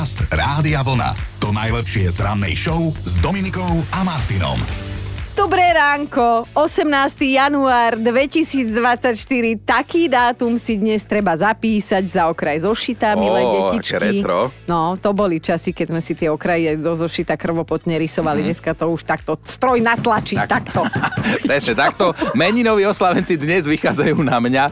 Podcast Rádia Vlna. To najlepšie z rannej show s Dominikou a Martinom. Dobré ránko, 18. január 2024, taký dátum si dnes treba zapísať za okraj zošita, milé Ó, detičky. aké retro. No, to boli časy, keď sme si tie okraje do zošita krvopotne rysovali. Dneska to už takto stroj natlačí. Tak. takto. Presne takto. Meninoví oslavenci dnes vychádzajú na mňa.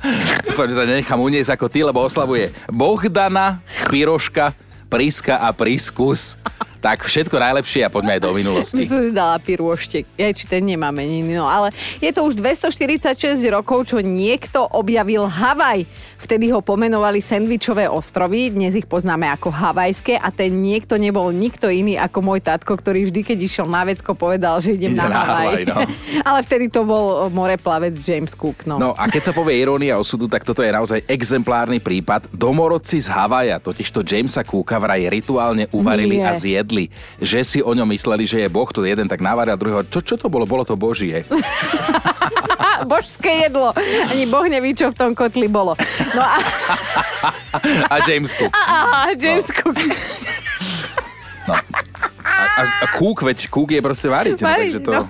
Sa nenechám uniesť ako ty, lebo oslavuje Bohdana, Piroška, Priska a Priskus. Tak všetko najlepšie a poďme aj do minulosti. som dala pirôštek. Ja, či ten nemá meniny. No ale je to už 246 rokov, čo niekto objavil Havaj. Vtedy ho pomenovali sendvičové ostrovy, dnes ich poznáme ako havajské a ten niekto nebol nikto iný ako môj tatko, ktorý vždy, keď išiel na vecko, povedal, že idem Ide na, na Havaj. Havaj, no. ale vtedy to bol moreplavec James Cook. No. No a keď sa povie irónia osudu, tak toto je naozaj exemplárny prípad. Domorodci z Havaja, totižto Jamesa Cooka vraj rituálne uvarili Nie. a zjedli. Že si o ňom mysleli, že je boh, to jeden tak navaril, a druhého, čo, čo to bolo? Bolo to božie. A, božské jedlo. Ani boh neví, čo v tom kotli bolo. No a, A James Cook. a James Cook. No. A, a, a Cook, veď Cook je proste variť. No, Variť, takže to... no.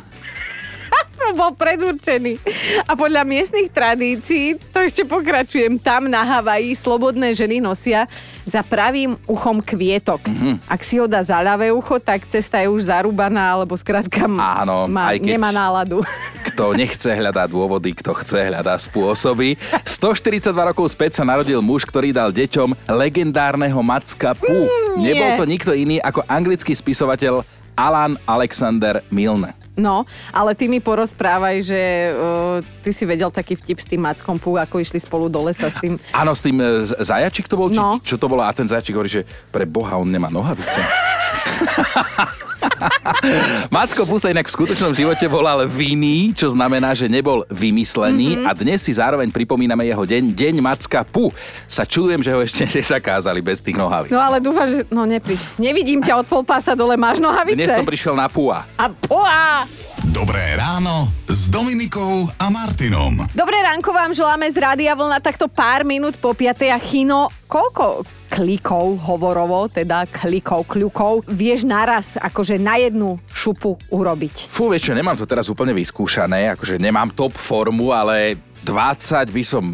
bol predurčený. A podľa miestnych tradícií, to ešte pokračujem, tam na Havaji slobodné ženy nosia za pravým uchom kvietok. Mhm. Mm-hmm. Ak si ho dá za ľavé ucho, tak cesta je už zarúbaná, alebo skrátka Áno, má, aj keď- nemá náladu. Kto nechce hľadá dôvody, kto chce hľadá spôsoby. 142 rokov späť sa narodil muž, ktorý dal deťom legendárneho Macka Pu. Mm, nie. Nebol to nikto iný ako anglický spisovateľ Alan Alexander Milne. No, ale ty mi porozprávaj, že uh, ty si vedel taký vtip s tým Mackom Pú, ako išli spolu do lesa s tým... Áno, s tým e, z- zajačik to bol? Či, No. Čo to bolo? A ten zajačik hovorí, že pre Boha on nemá nohavice. Macko Pú sa inak v skutočnom živote volal Vinný, čo znamená, že nebol vymyslený mm-hmm. a dnes si zároveň pripomíname jeho deň, Deň Macka Pú. Sa čudujem, že ho ešte nezakázali bez tých nohavíc. No ale dúfam, že... No nepri... Nevidím ťa od polpása dole, máš nohavice? Dnes som prišiel na Púa. A poá! Dobré ráno s Dominikou a Martinom. Dobré ránko vám želáme z Rádia Vlna takto pár minút po 5. a Chino. Koľko klikov hovorovo, teda klikov, kľukov, vieš naraz akože na jednu šupu urobiť? Fú, vieš čo, nemám to teraz úplne vyskúšané, akože nemám top formu, ale 20 by som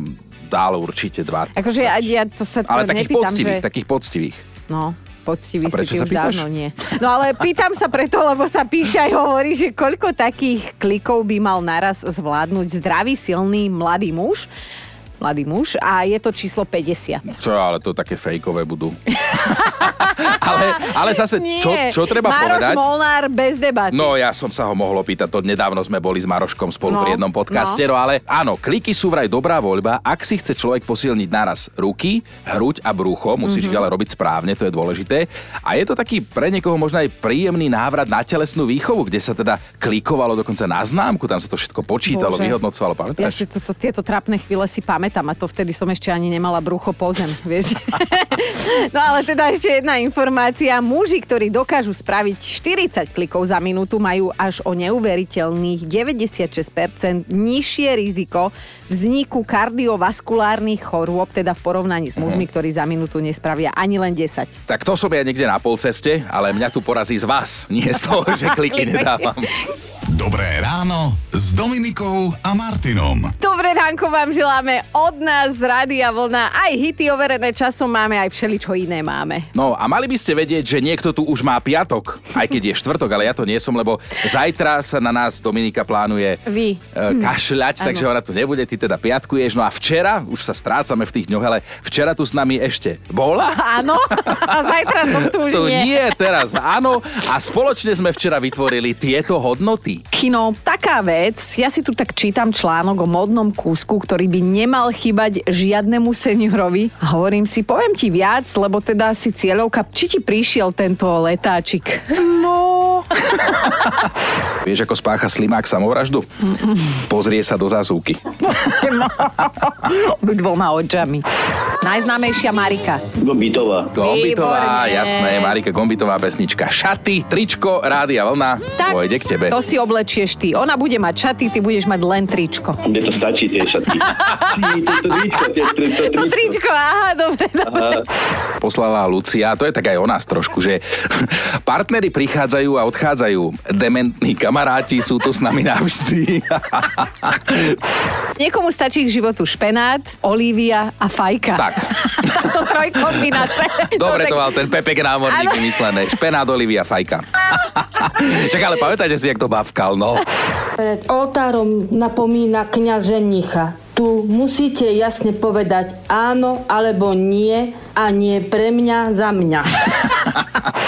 dal určite 20. Akože ja, ja to sa to ale takých nepýtam, poctivých, že... takých poctivých. No, poctivý si ty už pýtaš? dávno nie. No ale pýtam sa preto, lebo sa píše aj hovorí, že koľko takých klikov by mal naraz zvládnuť zdravý, silný, mladý muž. Mladý muž a je to číslo 50. Čo, ale to také fejkové budú. ale, ale zase, čo, čo treba Mároš povedať? Molnár bez debaty. No ja som sa ho mohol opýtať, to nedávno sme boli s Maroškom spolu No, pri jednom podcaste, no. ale áno, kliky sú vraj dobrá voľba, ak si chce človek posilniť naraz ruky, hruď a brucho, musíš Mhm. ich ale robiť správne, to je dôležité. A je to taký pre niekoho možno aj príjemný návrat na telesnú výchovu, kde sa teda klikovalo dokonca na známku, tam sa to všetko počítalo, Bože. vyhodnocovalo, Ja pamätáš? si toto, tieto trapné chvíle si pamätám a to vtedy som ešte ani nemala brucho po zem, vieš. no ale teda ešte jedna informácia. Muži, ktorí dokážu spraviť 40 klikov za minútu, majú až o neuveriteľných 96% nižšie riziko vzniku kardiovaskulárnych chorôb, teda v porovnaní s mužmi, ktorí za minútu nespravia ani len 10. Tak to som ja niekde na polceste, ale mňa tu porazí z vás, nie z toho, že kliky nedávam. Dobré ráno s Dominikou a Martinom. Dobré ránko vám želáme od nás z Rádia Vlna. Aj hity overené časom máme, aj všeličo iné máme. No a mali by ste vedieť, že niekto tu už má piatok, aj keď je štvrtok, ale ja to nie som, lebo zajtra sa na nás Dominika plánuje Vy. e, kašľať, Áno. takže ona tu nebude, ty teda piatkuješ. No a včera, už sa strácame v tých dňoch, ale včera tu s nami ešte bola. Áno, a zajtra som tu už Tu nie. nie, teraz áno. A spoločne sme včera vytvorili tieto hodnoty. Kino, taká vec, ja si tu tak čítam článok o modnom kúsku, ktorý by nemal chýbať žiadnemu seniorovi. A hovorím si, poviem ti viac, lebo teda si cieľovka, či ti prišiel tento letáčik? No, Vieš, ako spácha slimák samovraždu? Pozrie sa do zásuvky. byť dvoma očami. Najznámejšia Marika. Gombitová. Gombitová, jasné, Marika Gombitová pesnička. Šaty, tričko, rádia vlna, pôjde k tebe. to si oblečieš ty. Ona bude mať šaty, ty budeš mať len tričko. Mne to stačí, tie šatky. Ty, to, to tričko, tie, to, to To tričko. tričko, aha, dobre, dobre. Poslala Lucia, to je tak aj o nás trošku, že partnery prichádzajú a odchádzajú. Dementní kamaráti sú tu s nami navždy. Niekomu stačí k životu špenát, olívia a fajka. tak, Táto trojkombinácia. dobre to mal ten Pepek námorník vymyslené. Špenát, Olivia, fajka. Čak, ale pamätajte si, jak to bavkal, no. Pred oltárom napomína kňaz ženicha. Tu musíte jasne povedať áno alebo nie a nie pre mňa za mňa.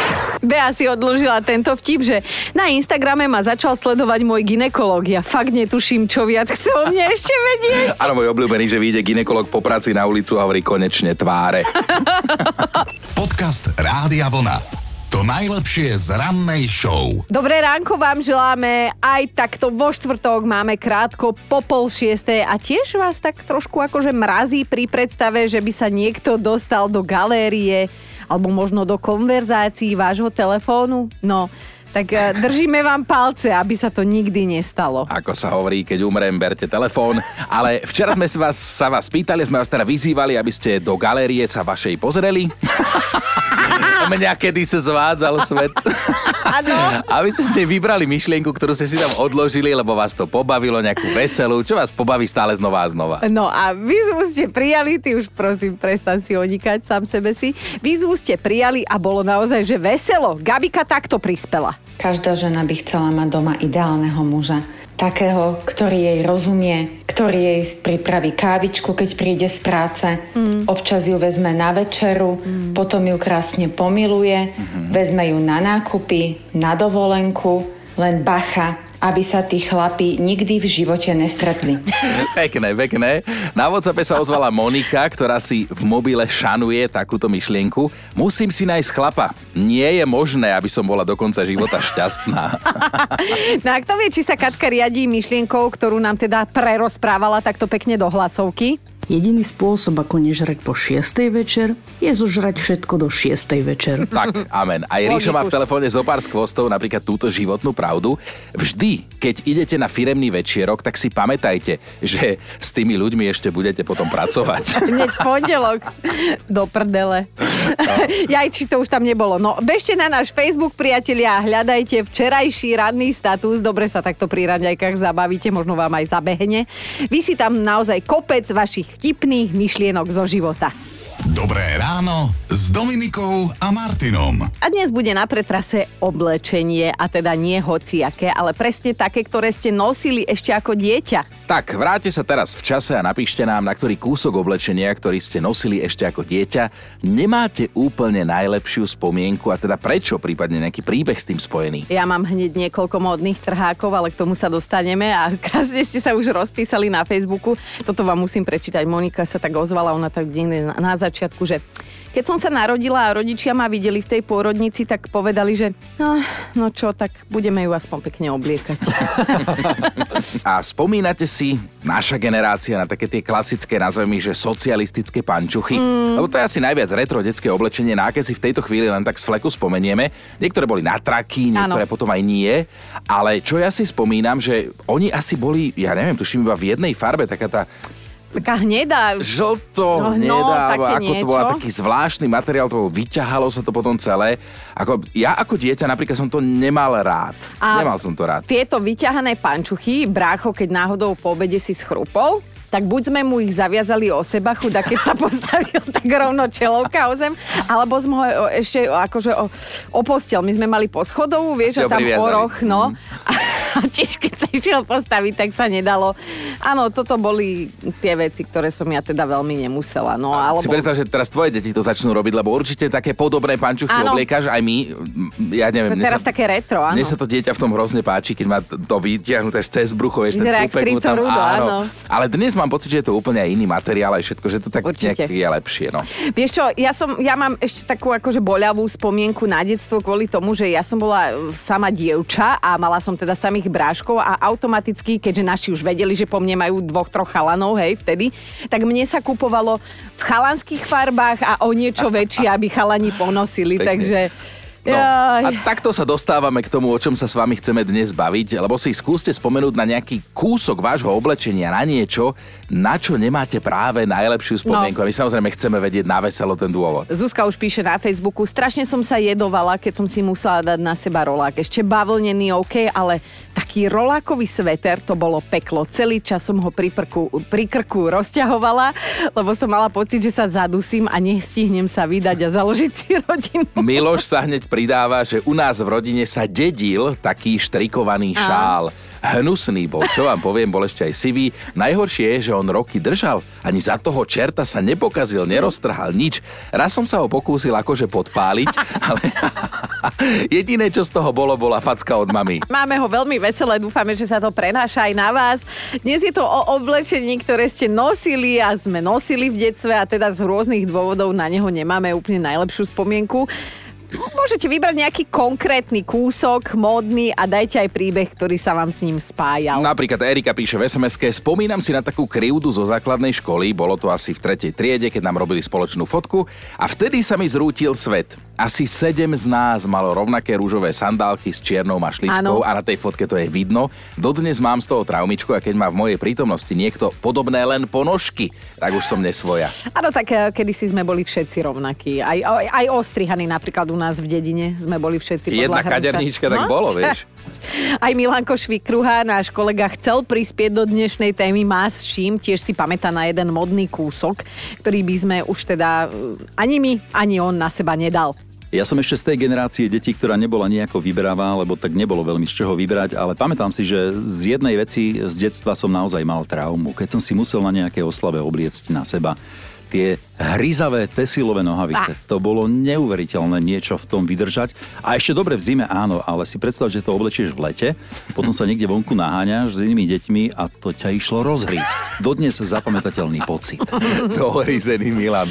Bea si odložila tento vtip, že na Instagrame ma začal sledovať môj ginekolog. Ja fakt netuším, čo viac chce o mne ešte vedieť. Áno, môj obľúbený, že vyjde ginekolog po práci na ulicu a hovorí konečne tváre. Podcast Rádia Vlna. To najlepšie z rannej show. Dobré ránko vám želáme. Aj takto vo štvrtok máme krátko po pol šiestej a tiež vás tak trošku akože mrazí pri predstave, že by sa niekto dostal do galérie alebo možno do konverzácií vášho telefónu. No, tak eh, držíme vám palce, aby sa to nikdy nestalo. Ako sa hovorí, keď umrem, berte telefón. Ale včera sme sa vás, sa vás pýtali, sme vás teda vyzývali, aby ste do galérie sa vašej pozreli. Mňa kedy sa zvádzal svet. Áno. Aby ste si vybrali myšlienku, ktorú ste si tam odložili, lebo vás to pobavilo, nejakú veselú, čo vás pobaví stále znova a znova. No a výzvu ste prijali, ty už prosím, prestan si onikať sám sebe si. Výzvu ste prijali a bolo naozaj, že veselo. Gabika takto prispela. Každá žena by chcela mať doma ideálneho muža. Takého, ktorý jej rozumie, ktorý jej pripraví kávičku, keď príde z práce, mm. občas ju vezme na večeru, mm. potom ju krásne pomiluje, mm-hmm. vezme ju na nákupy, na dovolenku, len bacha, aby sa tí chlapi nikdy v živote nestretli. Pekné, pekné. Na WhatsAppe sa ozvala Monika, ktorá si v mobile šanuje takúto myšlienku. Musím si nájsť chlapa. Nie je možné, aby som bola do konca života šťastná. No a kto vie, či sa Katka riadí myšlienkou, ktorú nám teda prerozprávala takto pekne do hlasovky? Jediný spôsob, ako nežrať po 6. večer, je zožrať všetko do 6. večer. Tak, amen. Aj Ríšo má v telefóne zo pár skvostov, napríklad túto životnú pravdu. Vždy, keď idete na firemný večierok, tak si pamätajte, že s tými ľuďmi ešte budete potom pracovať. Hneď pondelok do prdele. Jaj, či to už tam nebolo. No, bežte na náš Facebook, priatelia, a hľadajte včerajší ranný status. Dobre sa takto pri raňajkách zabavíte, možno vám aj zabehne. Vy si tam naozaj kopec vašich vtipných myšlienok zo života. Dobré ráno s Dominikou a Martinom. A dnes bude na pretrase oblečenie, a teda nie hociaké, ale presne také, ktoré ste nosili ešte ako dieťa. Tak, vráte sa teraz v čase a napíšte nám, na ktorý kúsok oblečenia, ktorý ste nosili ešte ako dieťa, nemáte úplne najlepšiu spomienku a teda prečo, prípadne nejaký príbeh s tým spojený. Ja mám hneď niekoľko módnych trhákov, ale k tomu sa dostaneme a krásne ste sa už rozpísali na Facebooku. Toto vám musím prečítať. Monika sa tak ozvala, ona tak na, na začiatku, že keď som sa narodila a rodičia ma videli v tej pôrodnici, tak povedali, že no, no čo, tak budeme ju aspoň pekne obliekať. A spomínate si, naša generácia, na také tie klasické, nazveme že socialistické pančuchy? Mm. Lebo to je asi najviac retro detské oblečenie, na aké si v tejto chvíli len tak z fleku spomenieme. Niektoré boli na traky, niektoré Áno. potom aj nie. Ale čo ja si spomínam, že oni asi boli, ja neviem, tuším iba v jednej farbe, taká tá Taká hnedá. žlto, No, no, hnedá, také ako to bola niečo. taký zvláštny materiál, to bolo, vyťahalo sa to potom celé. Ako, ja ako dieťa napríklad som to nemal rád. A- Nemal som to rád. Tieto vyťahané pančuchy, brácho, keď náhodou po obede si schrupol, tak buď sme mu ich zaviazali o seba, chuda, keď sa postavil tak rovno čelovka o zem, alebo sme ho ešte akože o, o postel. My sme mali poschodovú, vieš, a tam priviazali. oroch, no. A tiež keď sa išiel postaviť, tak sa nedalo. Áno, toto boli tie veci, ktoré som ja teda veľmi nemusela. No, alebo... Si predstav, že teraz tvoje deti to začnú robiť, lebo určite také podobné pančuchy Áno. obliekáš aj my. Ja neviem. mne Teraz sa, také retro, áno. Mne sa to dieťa v tom hrozne páči, keď má to vytiahnuté cez brucho, vieš, ten strico Rudo, áno. Ale dnes mám pocit, že je to úplne iný materiál aj všetko, že to tak Určite. je lepšie. No. Vieš čo, ja, som, ja mám ešte takú akože boľavú spomienku na detstvo kvôli tomu, že ja som bola sama dievča a mala som teda samých mojich bráškov a automaticky, keďže naši už vedeli, že po mne majú dvoch, troch chalanov, hej, vtedy, tak mne sa kupovalo v chalanských farbách a o niečo väčšie, aby chalani ponosili, Pekne. takže... No, a takto sa dostávame k tomu, o čom sa s vami chceme dnes baviť, lebo si skúste spomenúť na nejaký kúsok vášho oblečenia, na niečo, na čo nemáte práve najlepšiu spomienku. No. A my samozrejme chceme vedieť na veselo ten dôvod. Zuzka už píše na Facebooku, strašne som sa jedovala, keď som si musela dať na seba rolák. Ešte bavlnený OK, ale taký rolákový sveter, to bolo peklo. Celý čas som ho pri, prku, pri krku rozťahovala, lebo som mala pocit, že sa zadusím a nestihnem sa vydať a založiť si rodinu. Miloš sa hneď pridáva, že u nás v rodine sa dedil taký štrikovaný šál. Hnusný bol, čo vám poviem, bol ešte aj sivý. Najhoršie je, že on roky držal. Ani za toho čerta sa nepokazil, neroztrhal nič. Raz som sa ho pokúsil akože podpáliť, ale jediné, čo z toho bolo, bola facka od mami. Máme ho veľmi veselé, dúfame, že sa to prenáša aj na vás. Dnes je to o oblečení, ktoré ste nosili a sme nosili v detstve a teda z rôznych dôvodov na neho nemáme úplne najlepšiu spomienku. Môžete vybrať nejaký konkrétny kúsok, módny a dajte aj príbeh, ktorý sa vám s ním spájal. Napríklad Erika píše v sms spomínam si na takú krivdu zo základnej školy, bolo to asi v tretej triede, keď nám robili spoločnú fotku a vtedy sa mi zrútil svet. Asi sedem z nás malo rovnaké rúžové sandálky s čiernou mašličkou Áno. a na tej fotke to je vidno. Dodnes mám z toho traumičku a keď má v mojej prítomnosti niekto podobné len ponožky, tak už som nesvoja. Áno, tak eh, kedysi sme boli všetci rovnakí. Aj, aj, aj ostrihaní napríklad u nás v dedine sme boli všetci podľa Jedna hrnca. kaderníčka tak bolo, vieš. Aj Milanko Švikruha, náš kolega, chcel prispieť do dnešnej témy Má s čím, tiež si pamätá na jeden modný kúsok, ktorý by sme už teda eh, ani my, ani on na seba nedal. Ja som ešte z tej generácie detí, ktorá nebola nejako vyberavá, lebo tak nebolo veľmi z čoho vybrať, ale pamätám si, že z jednej veci z detstva som naozaj mal traumu. Keď som si musel na nejaké oslave obliecť na seba tie hryzavé tesilové nohavice. Ah. To bolo neuveriteľné niečo v tom vydržať. A ešte dobre v zime áno, ale si predstav, že to oblečieš v lete, potom sa niekde vonku naháňaš s inými deťmi a to ťa išlo rozhrísť. Dodnes zapamätateľný pocit. Dohryzený Milan.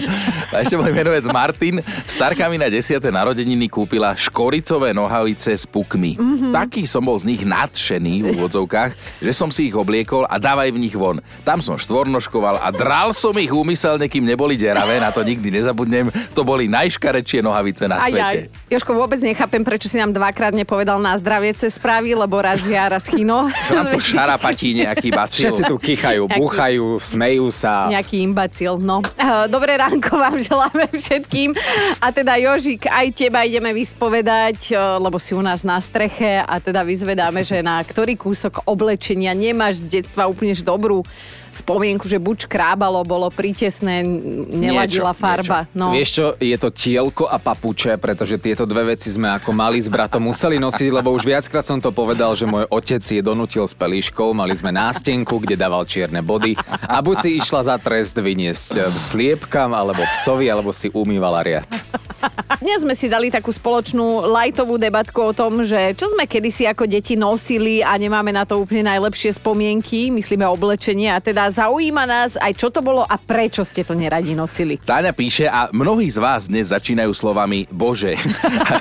A ešte môj menovec Martin. Starka mi na 10. narodeniny kúpila škoricové nohavice s pukmi. Mm-hmm. Taký som bol z nich nadšený v úvodzovkách, že som si ich obliekol a dávaj v nich von. Tam som štvornoškoval a dral som ich úmyselne, kým neboli deravé, na to nikdy nezabudnem. To boli najškarečšie nohavice na Aj, svete. aj. Joško, vôbec nechápem, prečo si nám dvakrát nepovedal na zdravie cez správy, lebo raz ja, raz chino. Čo nám to šarapatí nejaký bacil? Všetci tu kýchajú, Nejaký- búchajú, smejú sa. Nejaký imbacil, no. Eh, Dobré ránko vám želáme všetkým. A teda Jožik, aj teba ideme vyspovedať, eh, lebo si u nás na streche a teda vyzvedáme, že na ktorý kúsok oblečenia nemáš z detstva úplne dobrú spomienku, že buď škrábalo, bolo prítesné, neladila Niečo, farba. No. Vieš čo, je to tielko a papuče, pretože tieto dve veci sme ako mali s bratom museli nosiť, lebo už viackrát som to povedal, že môj otec je donutil s pelíškou, mali sme nástenku, kde dával čierne body a buď si išla za trest vyniesť sliepkam, alebo psovi, alebo si umývala riad. Dnes sme si dali takú spoločnú lajtovú debatku o tom, že čo sme kedysi ako deti nosili a nemáme na to úplne najlepšie spomienky, myslíme oblečenie a teda zaujíma nás aj čo to bolo a prečo ste to neradi nosili. Táňa píše a mnohí z vás dnes začínajú slovami Bože.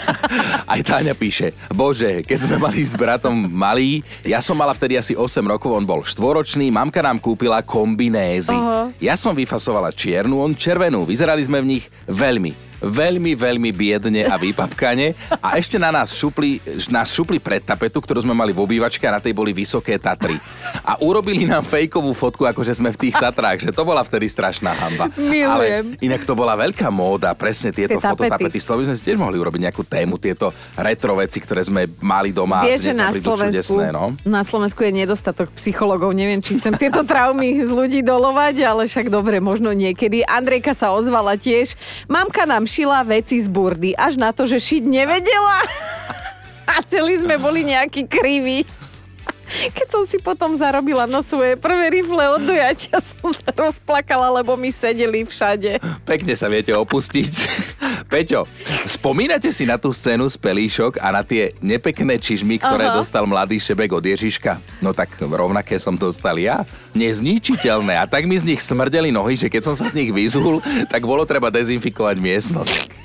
Aj Táňa píše, Bože, keď sme mali s bratom malý, ja som mala vtedy asi 8 rokov, on bol štvoročný, mamka nám kúpila kombinézy. Aha. Ja som vyfasovala čiernu, on červenú. Vyzerali sme v nich veľmi, veľmi, veľmi biedne a vypapkane a ešte na nás šupli, nás šupli pred tapetu, ktorú sme mali v obývačke a na tej boli vysoké Tatry. A urobili nám fejkovú fotku, akože sme v tých Tatrách, že to bola vtedy strašná hamba. Milujem. Ale inak to bola veľká móda, presne tieto Tie tapety. fototapety. By sme si tiež mohli urobiť nejakú tému, tieto retro veci, ktoré sme mali doma. Vieš, že na Slovensku, čudesné, no. na Slovensku je nedostatok psychologov. Neviem, či chcem tieto traumy z ľudí dolovať, ale však dobre, možno niekedy. Andrejka sa ozvala tiež. Mamka nám šila veci z burdy, až na to, že šiť nevedela. A celí sme boli nejakí kriví. Keď som si potom zarobila no svoje prvé rifle od dojatia, som sa rozplakala, lebo mi sedeli všade. Pekne sa viete opustiť. Peťo, spomínate si na tú scénu z pelíšok a na tie nepekné čižmy, ktoré Aha. dostal mladý šebek od Ježiška? No tak rovnaké som dostal ja. Nezničiteľné. A tak mi z nich smrdeli nohy, že keď som sa z nich vyzul, tak bolo treba dezinfikovať miestnosť.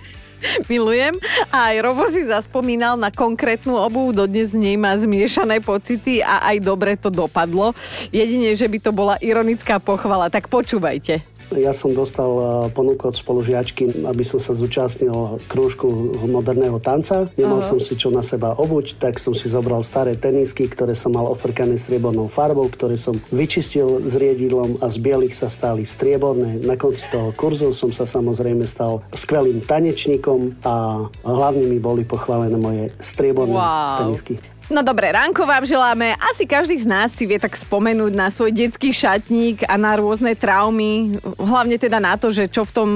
Milujem. A aj Robo si zaspomínal na konkrétnu obu, dodnes z nej má zmiešané pocity a aj dobre to dopadlo. Jedine, že by to bola ironická pochvala, tak počúvajte. Ja som dostal eh, ponuku od spolužiačky, aby som sa zúčastnil krúžku moderného tanca. Nemal Aha. som si čo na seba obuť, tak som si zobral staré tenisky, ktoré som mal ofrkané striebornou farbou, ktoré som vyčistil s riedidlom a z bielých sa stali strieborné. Na konci toho kurzu som sa samozrejme stal skvelým tanečníkom a hlavne mi boli pochválené moje strieborné Wow. tenisky. No dobre, ránko vám želáme. Asi každý z nás si vie tak spomenúť na svoj detský šatník a na rôzne traumy. Hlavne teda na to, že čo v tom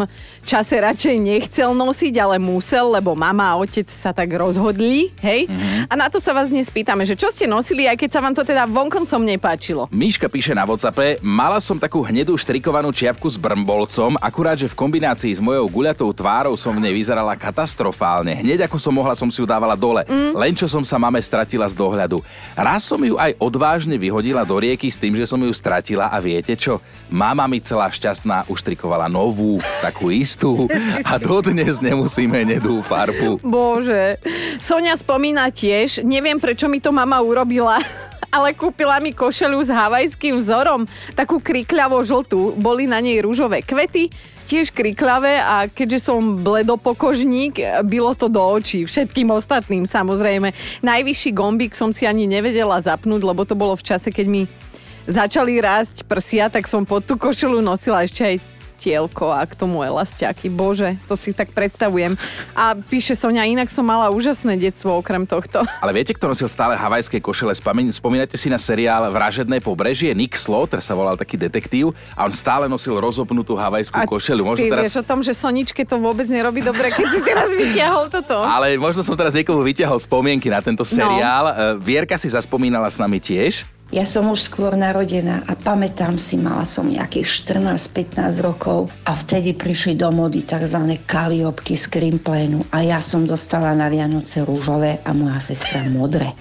čase radšej nechcel nosiť, ale musel, lebo mama a otec sa tak rozhodli, hej? Mhm. A na to sa vás dnes pýtame, že čo ste nosili, aj keď sa vám to teda vonkoncom nepáčilo. Míška píše na WhatsAppe, mala som takú hnedú štrikovanú čiapku s brmbolcom, akurát, že v kombinácii s mojou guľatou tvárou som v nej vyzerala katastrofálne. Hneď ako som mohla, som si ju dávala dole. Mm. Len čo som sa mame stratila z dohľadu. Raz som ju aj odvážne vyhodila do rieky s tým, že som ju stratila a viete čo? Mama mi celá šťastná uštrikovala novú, takú istú a dodnes nemusíme hnedú farbu. Bože. Sonia spomína tiež, neviem prečo mi to mama urobila, ale kúpila mi košelu s havajským vzorom, takú krikľavo žltú. Boli na nej rúžové kvety, tiež krikľavé a keďže som bledopokožník, bylo to do očí. Všetkým ostatným samozrejme. Najvyšší gombík som si ani nevedela zapnúť, lebo to bolo v čase, keď mi začali rásť prsia, tak som pod tú košelu nosila ešte aj tielko a k tomu elastiaky. Bože, to si tak predstavujem. A píše Sonia, inak som mala úžasné detstvo okrem tohto. Ale viete, kto nosil stále havajské košele? Spomínate si na seriál Vražedné pobrežie? Nick Slaughter sa volal taký detektív a on stále nosil rozopnutú havajskú košelu. Možno Ty teraz... vieš o tom, že Soničke to vôbec nerobí dobre, keď si teraz vyťahol toto. Ale možno som teraz niekomu vyťahol spomienky na tento seriál. No. Vierka si zaspomínala s nami tiež. Ja som už skôr narodená a pamätám si, mala som nejakých 14-15 rokov a vtedy prišli do mody tzv. kaliopky z krimplénu a ja som dostala na Vianoce rúžové a moja sestra modré,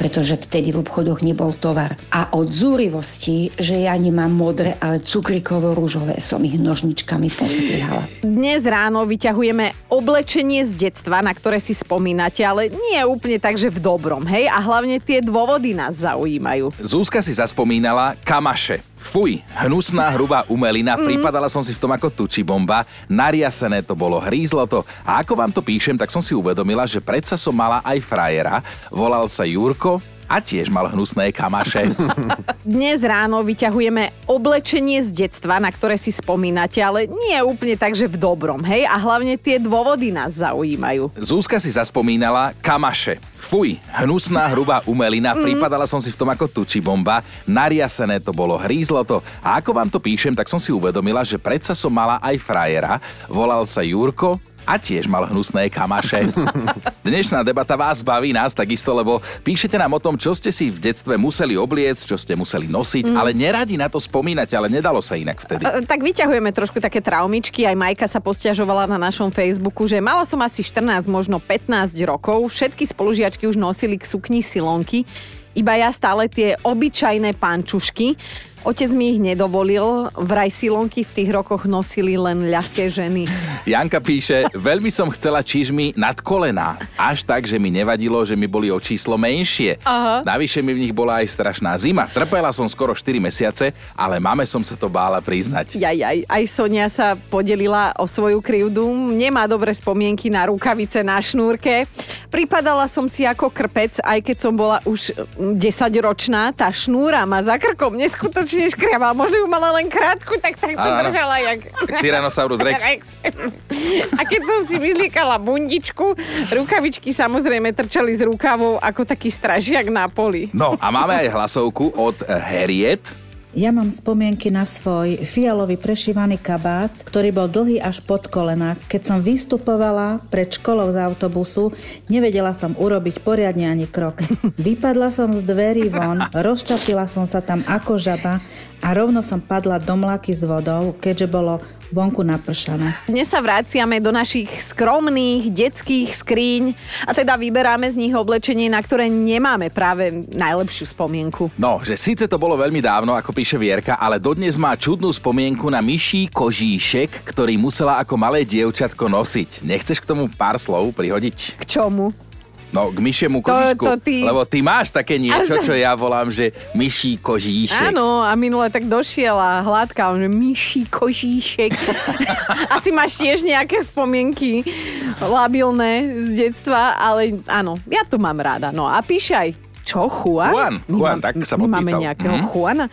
pretože vtedy v obchodoch nebol tovar. A od zúrivosti, že ja nemám modré, ale cukrikovo-rúžové, som ich nožničkami postrihala. Dnes ráno vyťahujeme oblečenie z detstva, na ktoré si spomínate, ale nie úplne tak, že v dobrom, hej? A hlavne tie dôvody nás zaujímajú. Zúska si zaspomínala kamaše. Fuj, hnusná, hrubá umelina, mm. pripadala som si v tom ako tuči bomba, nariasené to bolo, hrízlo to. A ako vám to píšem, tak som si uvedomila, že predsa som mala aj frajera, volal sa Jurko a tiež mal hnusné kamaše. Dnes ráno vyťahujeme oblečenie z detstva, na ktoré si spomínate, ale nie úplne tak, že v dobrom, hej? A hlavne tie dôvody nás zaujímajú. Zúska si zaspomínala kamaše. Fuj, hnusná, hrubá umelina, mm. pripadala som si v tom ako tuči bomba, nariasené to bolo, hrízlo to. A ako vám to píšem, tak som si uvedomila, že predsa som mala aj frajera, volal sa Jurko a tiež mal hnusné kamaše. Dnešná debata vás baví, nás takisto, lebo píšete nám o tom, čo ste si v detstve museli obliecť, čo ste museli nosiť, mm. ale neradi na to spomínate, ale nedalo sa inak vtedy. A, Tak vyťahujeme trošku také traumičky. Aj Majka sa posťažovala na našom Facebooku, že mala som asi 14, možno 15 rokov. Všetky spolužiačky už nosili k sukni silonky. Iba ja stále tie obyčajné pančušky. Otec mi ich nedovolil, vraj silonky v tých rokoch nosili len ľahké ženy. Janka píše, veľmi som chcela čižmy nad kolená. Až tak, že mi nevadilo, že mi boli o číslo menšie. Aha. Navyše mi v nich bola aj strašná zima. Trpela som skoro 4 mesiace, ale mame som sa to bála priznať. Jaj, aj, aj Sonia sa podelila o svoju krivdu. Nemá dobré spomienky na rukavice na šnúrke. Pripadala som si ako krpec, aj keď som bola už 10 ročná. Tá šnúra ma za krkom neskutočne škriava. Možno ju mala len krátku, tak tak to Áno. držala jak... Tyrannosaurus Rex. A keď som si vyzliekala bundičku, rukavičky samozrejme trčali z rukavou ako taký stražiak na poli. No a máme aj hlasovku od Harriet. Ja mám spomienky na svoj fialový prešívaný kabát, ktorý bol dlhý až pod kolena. Keď som vystupovala pred školou z autobusu, nevedela som urobiť poriadne ani krok. Vypadla som z dverí von, rozčapila som sa tam ako žaba a rovno som padla do mlaky s vodou, keďže bolo vonku napršané. Dnes sa vraciame do našich skromných detských skríň a teda vyberáme z nich oblečenie, na ktoré nemáme práve najlepšiu spomienku. No, že síce to bolo veľmi dávno, ako píše Vierka, ale dodnes má čudnú spomienku na myší kožíšek, ktorý musela ako malé dievčatko nosiť. Nechceš k tomu pár slov prihodiť? K čomu? No, k myšiemu kožíšku. to ty- Lebo ty máš také niečo, čo ja volám, že myší kožíšek. Áno, a minule tak došiel a hladkal, že myší kožíšek. Asi máš tiež nejaké spomienky labilné z detstva, ale áno, ja to mám rada. No a píše aj čo, Juan? Juan, My Juan, mám- tak sa My máme podpísal. nejakého Mhm. Juana.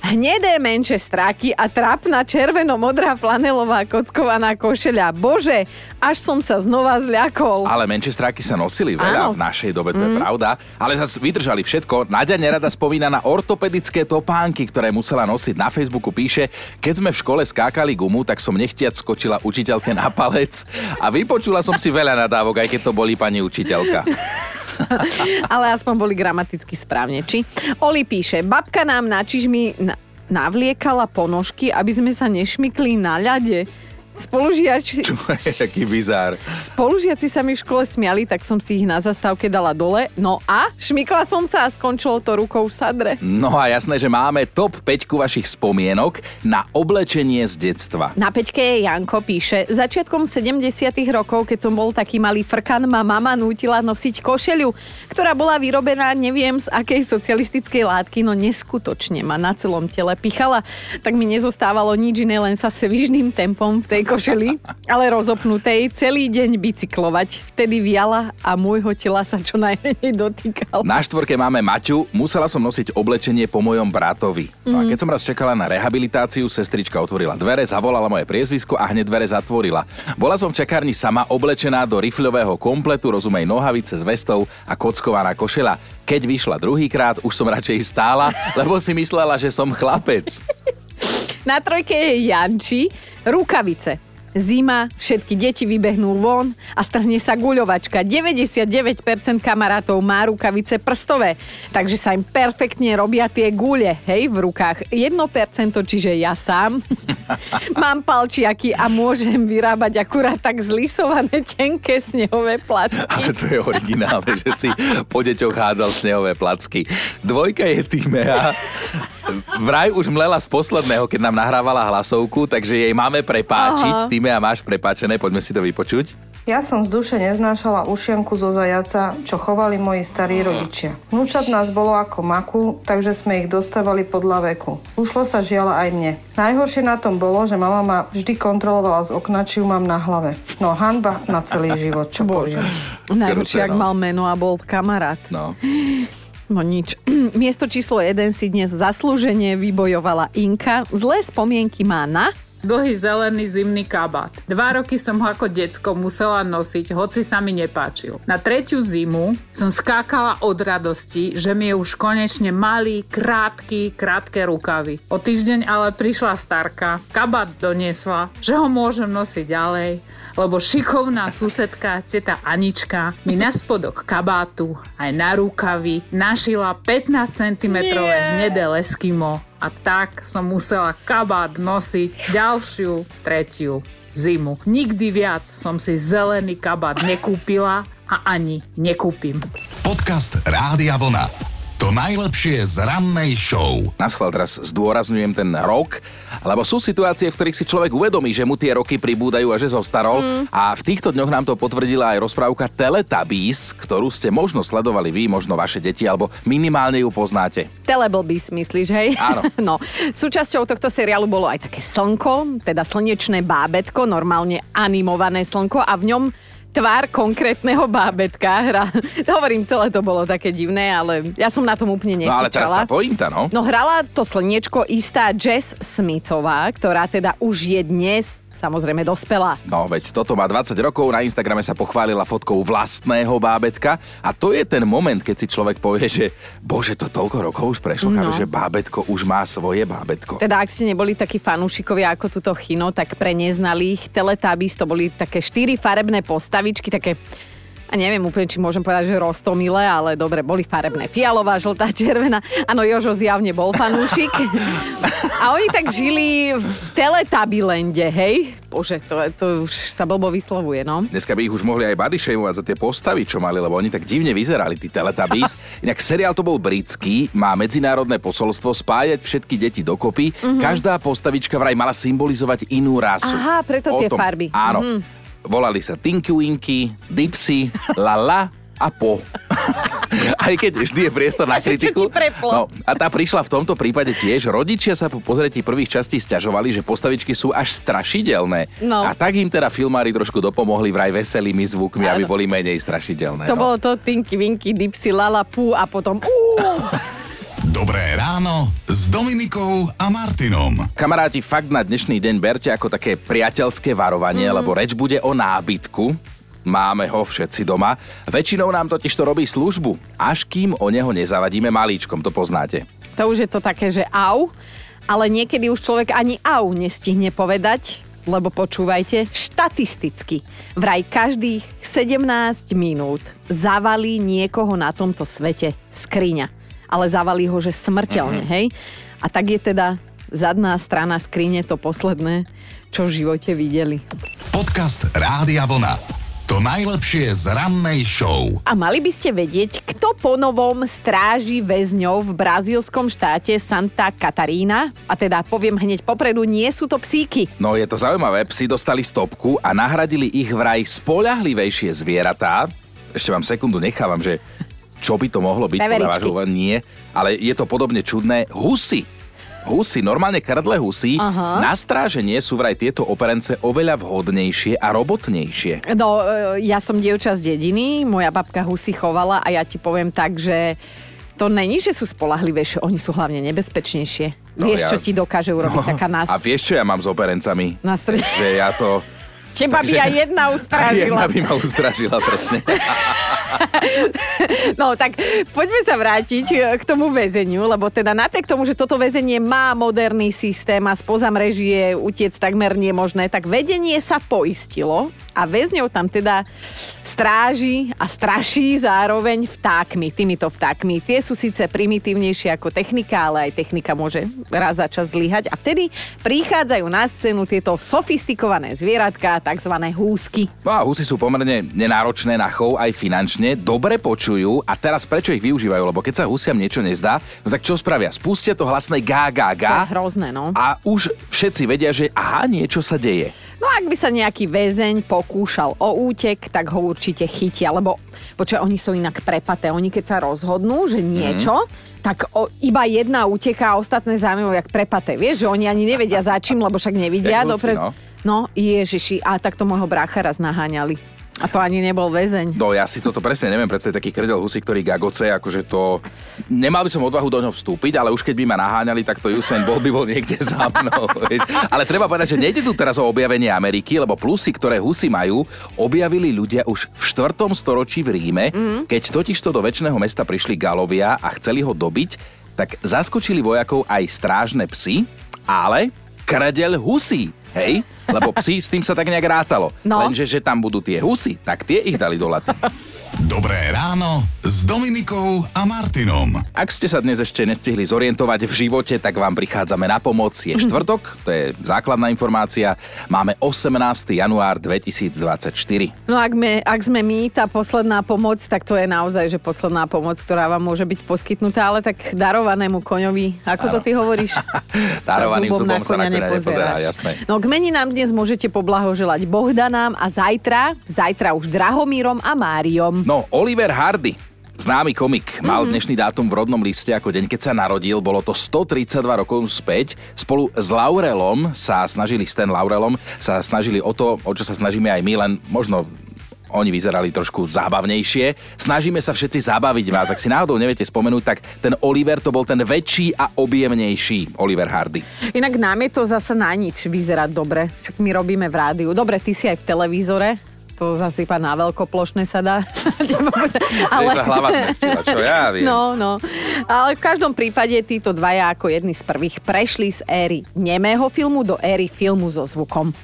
Hnedé menšie stráky a trapná červeno-modrá flanelová kockovaná košeľa. Bože, až som sa znova zľakol. Ale menšie stráky sa nosili veľa Áno. v našej dobe, to je Mm. pravda. Ale zase vydržali všetko. Nadia nerada spomína na ortopedické topánky, ktoré musela nosiť. Na Facebooku píše, keď sme v škole skákali gumu, tak som nechtiac skočila učiteľke na palec a vypočula som si veľa nadávok, aj keď to boli pani učiteľka. Ale aspoň boli gramaticky správne. Či? Oli píše, babka nám na čižmi na- navliekala ponožky, aby sme sa nešmykli na ľade. Spolužiači, Taký bizár. spolužiaci sa mi v škole smiali, tak som si ich na zastávke dala dole. No a šmykla som sa a skončilo to rukou v sadre. No a jasné, že máme top 5 vašich spomienok na oblečenie z detstva. Na peťke je Janko píše, začiatkom 70 rokov, keď som bol taký malý frkan, ma mama nútila nosiť košeľu, ktorá bola vyrobená neviem z akej socialistickej látky, no neskutočne ma na celom tele pichala. Tak mi nezostávalo nič iné, len sa svižným tempom v tej košeli, ale rozopnutej, celý deň bicyklovať. Vtedy viala a môjho tela sa čo najmenej dotýkal. Na štvorke máme Maťu, musela som nosiť oblečenie po mojom bratovi. No a Mhm. keď som raz čakala na rehabilitáciu, sestrička otvorila dvere, zavolala moje priezvisko a hneď dvere zatvorila. Bola som v čakárni sama oblečená do rifľového kompletu, rozumej nohavice s vestou a kockovaná košela. Keď vyšla druhýkrát, už som radšej stála, lebo si myslela, že som chlapec. Na trojke je Janči, rukavice. Zima, všetky deti vybehnú von a strhne sa guľovačka. 99% kamarátov má rukavice prstové, takže sa im perfektne robia tie gule, hej, v rukách. 1%, čiže ja sám, mám palčiaky a môžem vyrábať akurát tak zlisované tenké snehové placky. Ale to je originálne, že si po deťoch hádzal snehové placky. Dvojka je Timea. Vraj už mlela z posledného, keď nám nahrávala hlasovku, takže jej máme prepáčiť. Aha. Timea, máš prepáčené, poďme si to vypočuť. Ja som z duše neznášala ušienku zo zajaca, čo chovali moji starí rodičia. Vnúčat nás bolo ako maku, takže sme ich dostávali podľa veku. Ušlo sa žiaľ aj mne. Najhoršie na tom bolo, že mama ma vždy kontrolovala z okna, či ju mám na hlave. No hanba na celý život, čo poviem. Najhoršie, ak no. mal meno a bol kamarát. No. No nič. Miesto číslo 1 si dnes zaslúžene vybojovala Inka. Zlé spomienky má na... Dlhý zelený zimný kabát. Dva roky som ho ako decko musela nosiť, hoci sa mi nepáčil. Na tretiu zimu som skákala od radosti, že mi je už konečne malý, krátky, krátke rukavy. O týždeň ale prišla starka, kabát doniesla, že ho môžem nosiť ďalej, lebo šikovná susedka, teta Anička, mi na spodok kabátu aj na rukavy našila 15 cm hnedé leskimo a tak som musela kabát nosiť ďalšiu, tretiu zimu. Nikdy viac som si zelený kabát nekúpila a ani nekúpim. Podcast Rádia Vlna. To najlepšie z rannej show. Na schvál teraz zdôrazňujem ten rok, lebo sú situácie, v ktorých si človek uvedomí, že mu tie roky pribúdajú a že zostarol. Mm. A v týchto dňoch nám to potvrdila aj rozprávka Teletubbies, ktorú ste možno sledovali vy, možno vaše deti, alebo minimálne ju poznáte. Teleblbys, myslíš, hej? Áno. No, súčasťou tohto seriálu bolo aj také slnko, teda slnečné bábetko, normálne animované slnko a v ňom tvár konkrétneho bábetka. Hra. Hovorím, celé to bolo také divné, ale ja som na tom úplne No ale teraz tá pointa, no. No hrala to slniečko istá Jess Smithová, ktorá teda už je dnes samozrejme dospelá. No veď toto má 20 rokov, na Instagrame sa pochválila fotkou vlastného bábetka a to je ten moment, keď si človek povie, že bože, to toľko rokov už prešlo, No. že bábetko už má svoje bábetko. Teda ak ste neboli takí fanúšikovia ako túto chino, tak pre neznalých Teletubbies to boli také štyri farebné postavičky, také a neviem úplne, či môžem povedať, že roztomile, ale dobre, boli farebné. Fialová, žltá, červená. Áno, Jožo zjavne bol fanúšik. A oni tak žili v teletabilende, hej? Bože, to, to už sa blbo vyslovuje, no. Dneska by ich už mohli aj body shameovať za tie postavy, čo mali, lebo oni tak divne vyzerali, tí Teletubbies. Inak seriál to bol britský, má medzinárodné posolstvo spájať všetky deti dokopy. Mhm. Každá postavička vraj mala symbolizovať inú rasu. Aha, preto O tie farby. Áno. Mhm. Volali sa Tinky Winky, Dipsy, Lala a Po. Aj keď vždy je priestor na kritiku. No, a tá prišla v tomto prípade tiež. Rodičia sa po pozretí prvých častí stiažovali, že postavičky sú až strašidelné. No. A tak im teda filmári trošku dopomohli vraj veselými zvukmi, aby boli menej strašidelné. To no. bolo to Tinky Winky, Dipsy, Lala, Pú a potom Dobré ráno s Dominikou a Martinom. Kamaráti, fakt na dnešný deň berte ako také priateľské varovanie, Mm. lebo reč bude o nábytku. Máme ho všetci doma. Väčšinou nám totiž to robí službu, až kým o neho nezavadíme malíčkom, to poznáte. To už je to také, že au, ale niekedy už človek ani au nestihne povedať, lebo počúvajte, štatisticky vraj každých 17 minút zavalí niekoho na tomto svete skriňa. Ale zavalí ho, že smrteľne, Mhm. hej? A tak je teda zadná strana skrine to posledné, čo v živote videli. Podcast Rádia Vlna. To najlepšie z rannej show. A mali by ste vedieť, kto po novom stráži väzňov v brazílskom štáte Santa Catarina? A teda poviem hneď popredu, nie sú to psíky. No je to zaujímavé, psi dostali stopku a nahradili ich vraj spoľahlivejšie zvieratá. Ešte vám sekundu nechávam, že čo by to mohlo byť podľa vášho nie, ale je to podobne čudné. Husy. Husy, normálne kradle husy, Aha. na stráženie sú vraj tieto operence oveľa vhodnejšie a robotnejšie. No, e, ja som dievča z dediny, moja babka husy chovala a ja ti poviem tak, že to není, že sú spolahlivejšie, oni sú hlavne nebezpečnejšie. No, Vieš, ja- čo ti dokáže urobiť taká nás... A vieš, čo ja mám s operencami? Na strede. Že ja to... Teba by aj jedna Jedna ustrážila. by ma ustražila, presne. No tak poďme sa vrátiť e, k tomu väzeniu, lebo teda napriek tomu, že toto väzenie má moderný systém a spoza mreží je utiec takmer nemožné, tak vedenie sa poistilo a väzňov tam teda stráži a straší zároveň vtákmi, týmito vtákmi. Tie sú síce primitívnejšie ako technika, ale aj technika môže raz za čas zlyhať a vtedy prichádzajú na scénu tieto sofistikované zvieratka, tzv. húsky. No a husy sú pomerne nenáročné na chov aj finančne, dobre počujú a teraz prečo ich využívajú? Lebo keď sa husiam niečo nezdá, no tak čo spravia? Spustia to hlasné gá, gá, To gá je hrozné, no. a už všetci vedia, že aha, niečo sa deje. No ak by sa nejaký väzeň pokúšal o útek, tak ho určite chytia, lebo počkaj, oni sú inak prepaté. Oni keď sa rozhodnú, že niečo, tak o, iba jedna uteká a ostatné zaujímajú jak prepaté. Vieš, že oni ani nevedia za čím, lebo však nevidia. Dopred... no. no, ježiši, a takto môjho brácha raz naháňali. A to ani nebol väzeň. No ja si toto presne neviem predstaviť, taký krdel husy, ktorý gagoce, akože to... Nemal by som odvahu do ňoho vstúpiť, ale už keď by ma naháňali, tak to Usain bol by bol niekde za mnou. Vieš. Ale treba povedať, že nejde tu teraz o objavenie Ameriky, lebo plusy, ktoré husy majú, objavili ľudia už v 4. storočí v Ríme, keď totižto do väčšného mesta prišli Galovia a chceli ho dobiť, tak zaskočili vojakov aj strážne psy, ale kradel husí, hej? Lebo psi s tým sa tak nejak rátalo. No. Lenže, že tam budú tie husy, tak tie ich dali do laty. Dobré ráno s Dominikou a Martinom. Ak ste sa dnes ešte nestihli zorientovať v živote, tak vám prichádzame na pomoc. Je štvrtok, to je základná informácia. Máme 18. január 2024. No ak, me, ak sme my tá posledná pomoc, tak to je naozaj, že posledná pomoc, ktorá vám môže byť poskytnutá, ale tak darovanému koňovi, ako to Áno. ty hovoríš? Darovaným zubom zubom na sa na nepozerá, jasné. No k meninám dnes môžete poblahoželať Bohdanám a zajtra, zajtra už Drahomírom a Máriom. No, Oliver Hardy, známy komik, mal dnešný dátum v rodnom liste ako deň, keď sa narodil. Bolo to 132 rokov späť. Spolu s Laurelom sa snažili, Stan Laurelom, sa snažili o to, o čo sa snažíme aj my, len možno oni vyzerali trošku zábavnejšie. Snažíme sa všetci zabaviť vás. Ak si náhodou neviete spomenúť, tak ten Oliver to bol ten väčší a objemnejší Oliver Hardy. Inak nám je to zase na nič vyzerať dobre. Však my robíme v rádiu. Dobre, ty si aj v televízore. To zase iba na veľkoplošné sa dá. Ale... sa hlava zmestila, čo ja viem. No, no. Ale v každom prípade títo dvaja ako jedni z prvých prešli z éry nemého filmu do éry filmu so zvukom.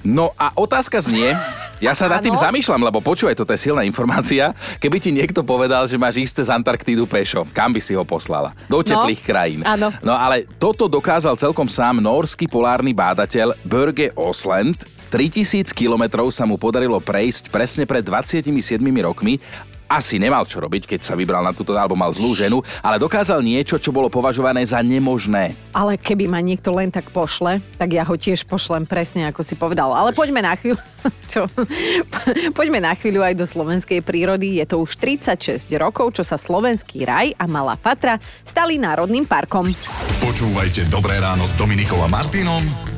No a otázka znie, ja sa nad tým zamýšľam, lebo počúvaj, toto je silná informácia. Keby ti niekto povedal, že máš ísť cez Antarktídu pešo, kam by si ho poslala? Do teplých krajín. áno. No ale toto dokázal celkom sám norský polárny bádateľ Börge Osland. 3000 kilometrov sa mu podarilo prejsť presne pred 27 rokmi asi nemal čo robiť, keď sa vybral na túto, alebo mal zlú ženu, ale dokázal niečo, čo bolo považované za nemožné. Ale keby ma niekto len tak pošle, tak ja ho tiež pošlem presne, ako si povedal. Ale poďme na chvíľu. Čo? Poďme na chvíľu aj do slovenskej prírody. Je to už 36 rokov, čo sa slovenský raj a Malá Fatra stali národným parkom. Počúvajte Dobré ráno s Dominikou a Martinom